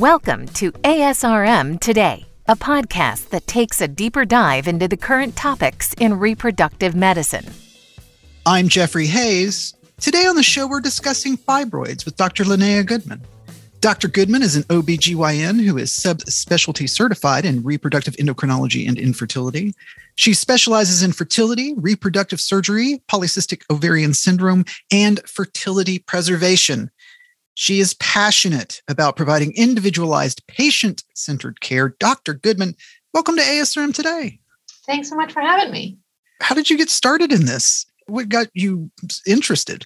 Welcome to ASRM Today, a podcast that takes a deeper dive into the current topics in reproductive medicine. I'm Jeffrey Hayes. Today on the show, we're discussing fibroids with Dr. Linnea Goodman. Dr. Goodman is an OBGYN who is subspecialty certified in reproductive endocrinology and infertility. She specializes in fertility, reproductive surgery, polycystic ovarian syndrome, and fertility preservation. She is passionate about providing individualized patient centered care. Dr. Goodman, welcome to ASRM today. Thanks so much for having me. How did you get started in this? What got you interested?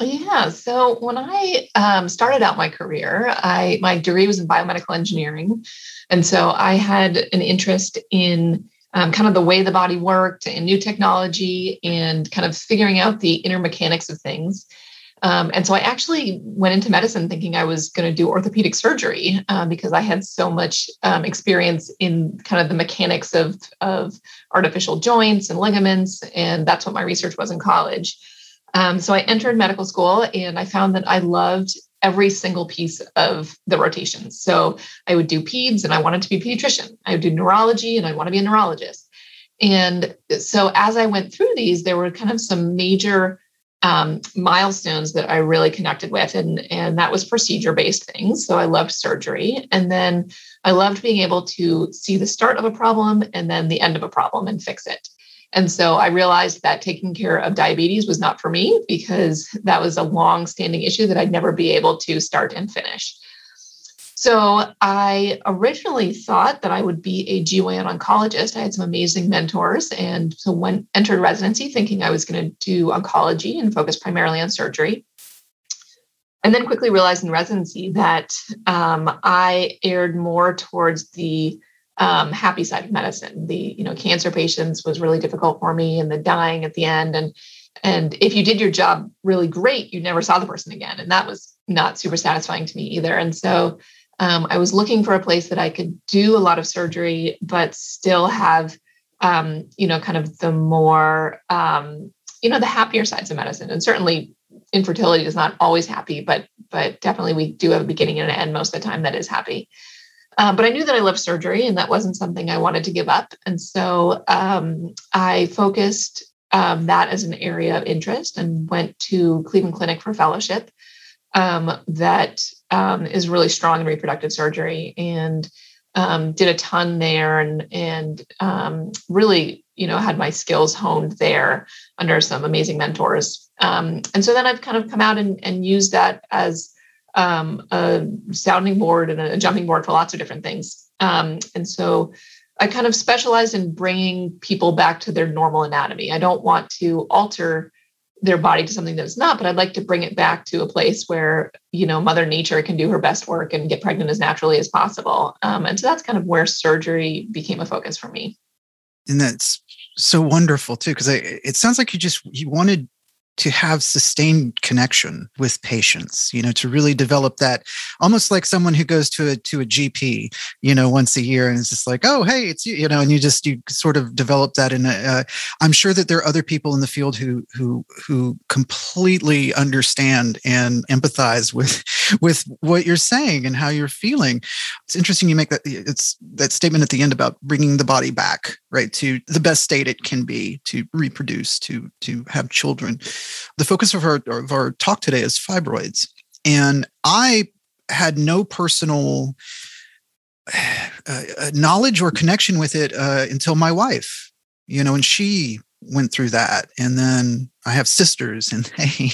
Yeah, so when I um, started out my career, I my degree was in biomedical engineering, and so I had an interest in um, kind of the way the body worked and new technology and kind of figuring out the inner mechanics of things. Um, and so I actually went into medicine thinking I was going to do orthopedic surgery uh, because I had so much um, experience in kind of the mechanics of, of artificial joints and ligaments. And that's what my research was in college. Um, so I entered medical school and I found that I loved every single piece of the rotations. So I would do peds and I wanted to be a pediatrician. I would do neurology and I want to be a neurologist. And so as I went through these, there were kind of some major um, milestones that I really connected with, and and that was procedure based things. So I loved surgery, and then I loved being able to see the start of a problem and then the end of a problem and fix it. And so I realized that taking care of diabetes was not for me because that was a long standing issue that I'd never be able to start and finish. So I originally thought that I would be a GYN oncologist. I had some amazing mentors, and so when entered residency, thinking I was going to do oncology and focus primarily on surgery. And then quickly realized in residency that um, I erred more towards the um, happy side of medicine. The you know cancer patients was really difficult for me, and the dying at the end, and and if you did your job really great, you never saw the person again, and that was not super satisfying to me either. And so um, I was looking for a place that I could do a lot of surgery, but still have, um, you know, kind of the more, um, you know, the happier sides of medicine. And certainly, infertility is not always happy, but but definitely we do have a beginning and an end most of the time that is happy. Um, but I knew that I loved surgery, and that wasn't something I wanted to give up. And so um, I focused um, that as an area of interest and went to Cleveland Clinic for fellowship um, that um, is really strong in reproductive surgery and um, did a ton there and and um, really you know had my skills honed there under some amazing mentors um, and so then I've kind of come out and, and used that as um, a sounding board and a jumping board for lots of different things and so I kind of specialized in bringing people back to their normal anatomy. I don't want to alter their body to something that it's not but i'd like to bring it back to a place where you know mother nature can do her best work and get pregnant as naturally as possible. Um, and so that's kind of where surgery became a focus for me. And that's so wonderful too because it sounds like you just you wanted to have sustained connection with patients you know to really develop that almost like someone who goes to a to a gp you know once a year and it's just like oh hey it's you you know and you just you sort of develop that in a uh, i'm sure that there are other people in the field who who who completely understand and empathize with with what you're saying and how you're feeling. It's interesting you make that it's that statement at the end about bringing the body back right to the best state it can be to reproduce to to have children the focus of our, of our talk today is fibroids. And I had no personal uh, knowledge or connection with it uh, until my wife, you know, and she went through that. And then I have sisters and they,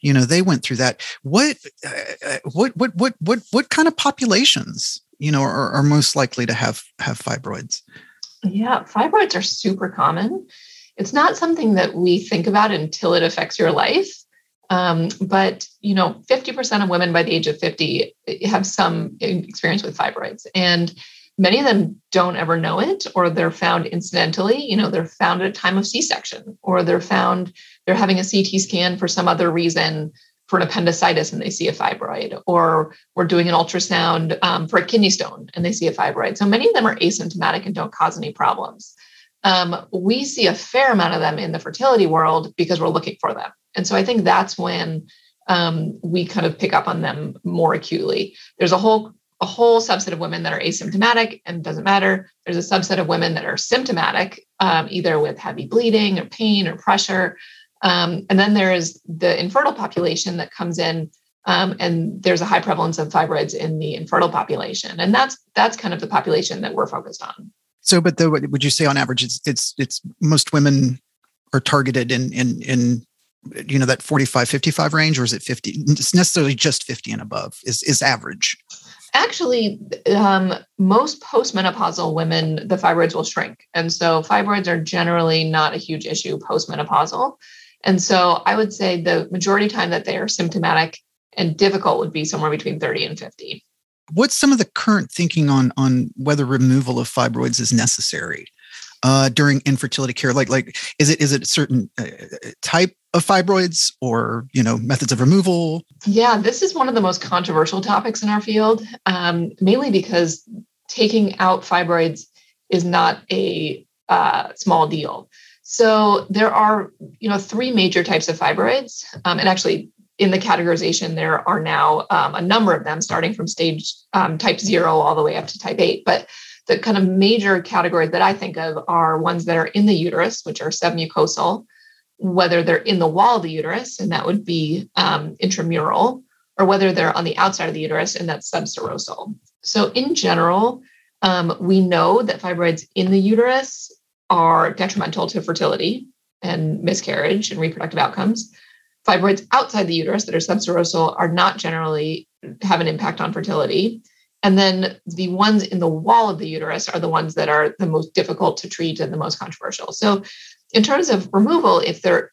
you know, they went through that. What, uh, uh what, what, what, what, what kind of populations, you know, are, are most likely to have, have fibroids? Yeah, fibroids are super common it's not something that we think about until it affects your life. Um, but you know, 50% of women by the age of 50 have some experience with fibroids, and many of them don't ever know it, or they're found incidentally. You know, they're found at a time of C-section, or they're found they're having a CT scan for some other reason for an appendicitis and they see a fibroid, or we're doing an ultrasound um, for a kidney stone and they see a fibroid. So many of them are asymptomatic and don't cause any problems um, we see a fair amount of them in the fertility world because we're looking for them. And so I think that's when um, we kind of pick up on them more acutely. There's a whole a whole subset of women that are asymptomatic and doesn't matter. There's a subset of women that are symptomatic, um, either with heavy bleeding or pain or pressure. Um, and then there is the infertile population that comes in, um, and there's a high prevalence of fibroids in the infertile population, and that's that's kind of the population that we're focused on. So, but the, would you say on average, it's it's it's most women are targeted in in in you know that 45 55 range or is it 50 it's necessarily just 50 and above is is average? Actually um, most postmenopausal women the fibroids will shrink. And so fibroids are generally not a huge issue postmenopausal. And so i would say the majority time that they are symptomatic and difficult would be somewhere between 30 and 50 what's some of the current thinking on on whether removal of fibroids is necessary uh, during infertility care? Like, like is it is it a certain uh, type of fibroids, or you know, methods of removal? Yeah, this is one of the most controversial topics in our field, um, mainly because taking out fibroids is not a uh, small deal. So there are, you know, three major types of fibroids, um, and actually in the categorization there are now um, a number of them, starting from stage um, type zero all the way up to type eight. But the kind of major categories that I think of are ones that are in the uterus, which are submucosal, whether they're in the wall of the uterus, and that would be um, intramural, or whether they're on the outside of the uterus, and that's subserosal. So, in general, um, we know that fibroids in the uterus are detrimental to fertility and miscarriage and reproductive outcomes. Fibroids outside the uterus that are subserosal are not generally have an impact on fertility. And then the ones in the wall of the uterus are the ones that are the most difficult to treat and the most controversial. So, in terms of removal, if they're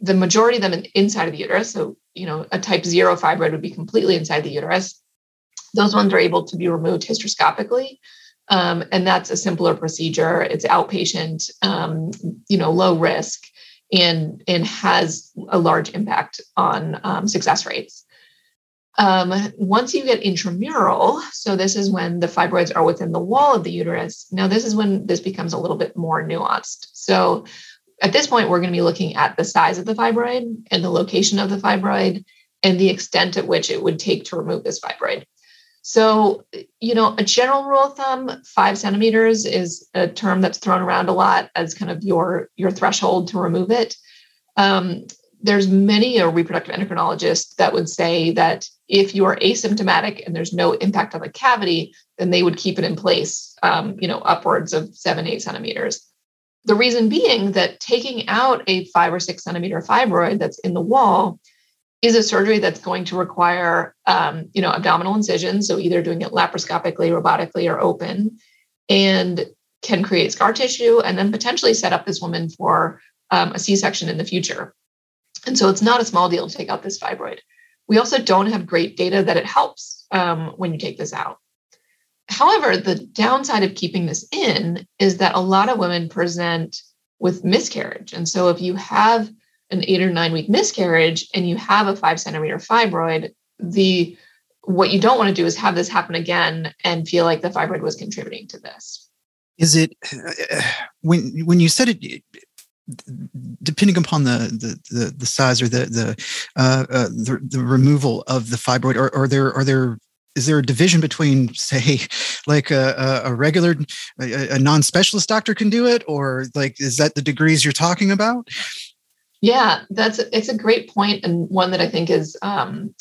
the majority of them inside of the uterus, so you know, a type zero fibroid would be completely inside the uterus. Those ones are able to be removed hysteroscopically, um, and that's a simpler procedure. It's outpatient, um, you know, low risk, and and has a large impact on um, success rates. Um, once you get intramural, so this is when the fibroids are within the wall of the uterus. Now, this is when this becomes a little bit more nuanced. So, at this point, we're going to be looking at the size of the fibroid and the location of the fibroid and the extent at which it would take to remove this fibroid. So, you know, a general rule of thumb, five centimeters is a term that's thrown around a lot as kind of your your threshold to remove it. Um, there's many a reproductive endocrinologist that would say that if you are asymptomatic and there's no impact on the cavity, then they would keep it in place, um, you know, upwards of seven, eight centimeters. The reason being that taking out a five or six centimeter fibroid that's in the wall is a surgery that's going to require, um, you know, abdominal incision. So either doing it laparoscopically, robotically, or open, and can create scar tissue and then potentially set up this woman for um, a C-section in the future. And so it's not a small deal to take out this fibroid. We also don't have great data that it helps um, when you take this out. However, the downside of keeping this in is that a lot of women present with miscarriage. And so if you have an eight or nine week miscarriage and you have a five centimeter fibroid, the what you don't want to do is have this happen again and feel like the fibroid was contributing to this. Is it when when you said it depending upon the, the the, the size or the the, uh, uh, the, the removal of the fibroid, or are there are there is there a division between say like a, a regular a, a non-specialist doctor can do it or like is that the degrees you're talking about yeah that's it's a great point and one that i think is um,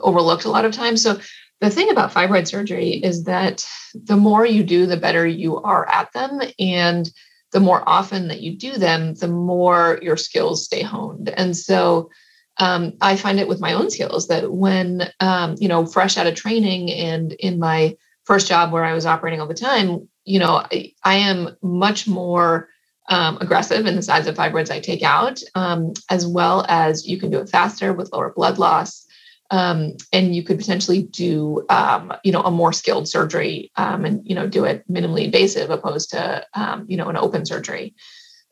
overlooked a lot of times so the thing about fibroid surgery is that the more you do the better you are at them and the more often that you do them, the more your skills stay honed. And so um, I find it with my own skills that when, um, you know, fresh out of training and in my first job where I was operating all the time, you know, I, I am much more um, aggressive in the size of fibroids I take out, um, as well as you can do it faster with lower blood loss. Um, and you could potentially do um, you know a more skilled surgery um, and you know do it minimally invasive opposed to um, you know an open surgery.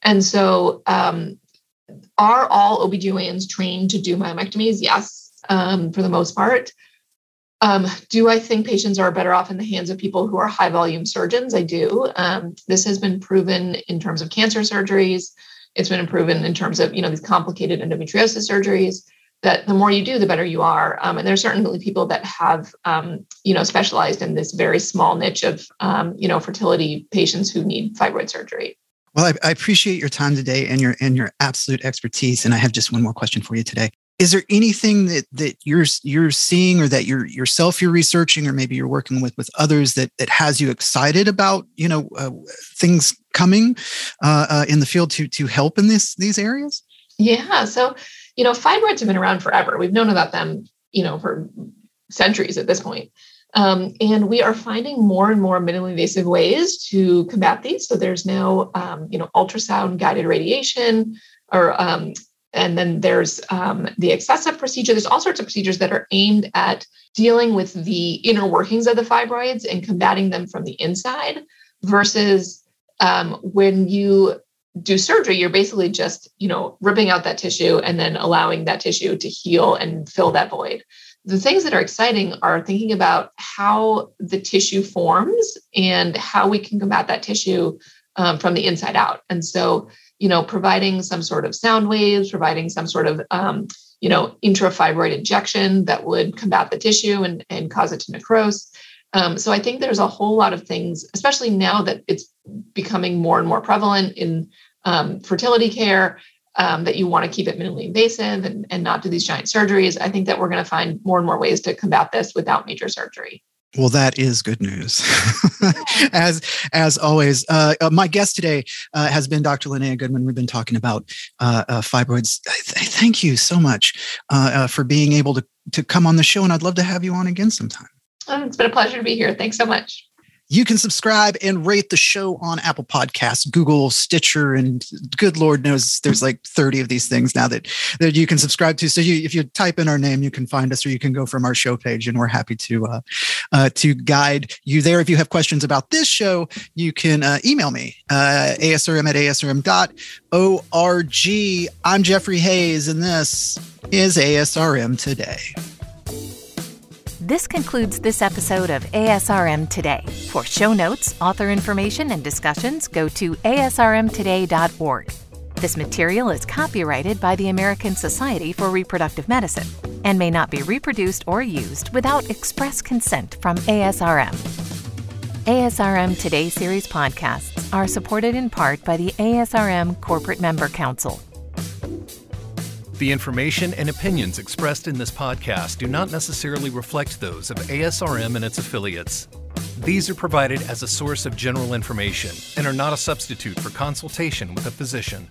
And so are all OBGYNs trained to do myomectomies? Yes for the most part do I think patients are better off in the hands of people who are high volume surgeons? I do. this has been proven in terms of cancer surgeries. It's been proven in terms of you know these complicated endometriosis surgeries that the more you do, the better you are. Um, and there's certainly people that have, um, you know, specialized in this very small niche of, um, you know, fertility patients who need fibroid surgery. Well, I, I, appreciate your time today and your and your absolute expertise. And I have just one more question for you today. Is there anything that that you're you're seeing or that you're yourself you're researching or maybe you're working with with others that that has you excited about you know uh, things coming uh, uh, in the field to to help in this these areas? Yeah. So you know, fibroids have been around forever. We've known about them, you know, for centuries at this point. Um, and we are finding more and more minimally invasive ways to combat these. So there's now, um, you know, ultrasound guided radiation, or um, and then there's um, the Acessa procedure. There's all sorts of procedures that are aimed at dealing with the inner workings of the fibroids and combating them from the inside. Versus um, when you do surgery, you're basically just, you know, ripping out that tissue and then allowing that tissue to heal and fill that void. The things that are exciting are thinking about how the tissue forms and how we can combat that tissue um, from the inside out. And so, you know, providing some sort of sound waves, providing some sort of, um, you know, intrafibroid injection that would combat the tissue and, and cause it to necrose. Um, so I think there's a whole lot of things, especially now that it's becoming more and more prevalent in um, fertility care, um, that you want to keep it minimally invasive and, and not do these giant surgeries. I think that we're going to find more and more ways to combat this without major surgery. Well, that is good news. as as always, uh, uh, my guest today uh, has been Dr. Linnea Goodman. We've been talking about uh, uh, fibroids. Th- thank you so much uh, for being able to to come on the show, and I'd love to have you on again sometime. Oh, it's been a pleasure to be here. Thanks so much. You can subscribe and rate the show on Apple Podcasts, Google, Stitcher, and good Lord knows there's like 30 of these things now that, that you can subscribe to. So you, if you type in our name, you can find us or you can go from our show page and we're happy to, uh, uh, to guide you there. If you have questions about this show, you can uh, email me, uh, asrm at asrm.org. I'm Jeffrey Hayes and this is ASRM Today. This concludes this episode of ASRM Today. For show notes, author information, and discussions, go to asrmtoday.org. This material is copyrighted by the American Society for Reproductive Medicine and may not be reproduced or used without express consent from ASRM. ASRM Today series podcasts are supported in part by the ASRM Corporate Member Council. The information and opinions expressed in this podcast do not necessarily reflect those of ASRM and its affiliates. These are provided as a source of general information and are not a substitute for consultation with a physician.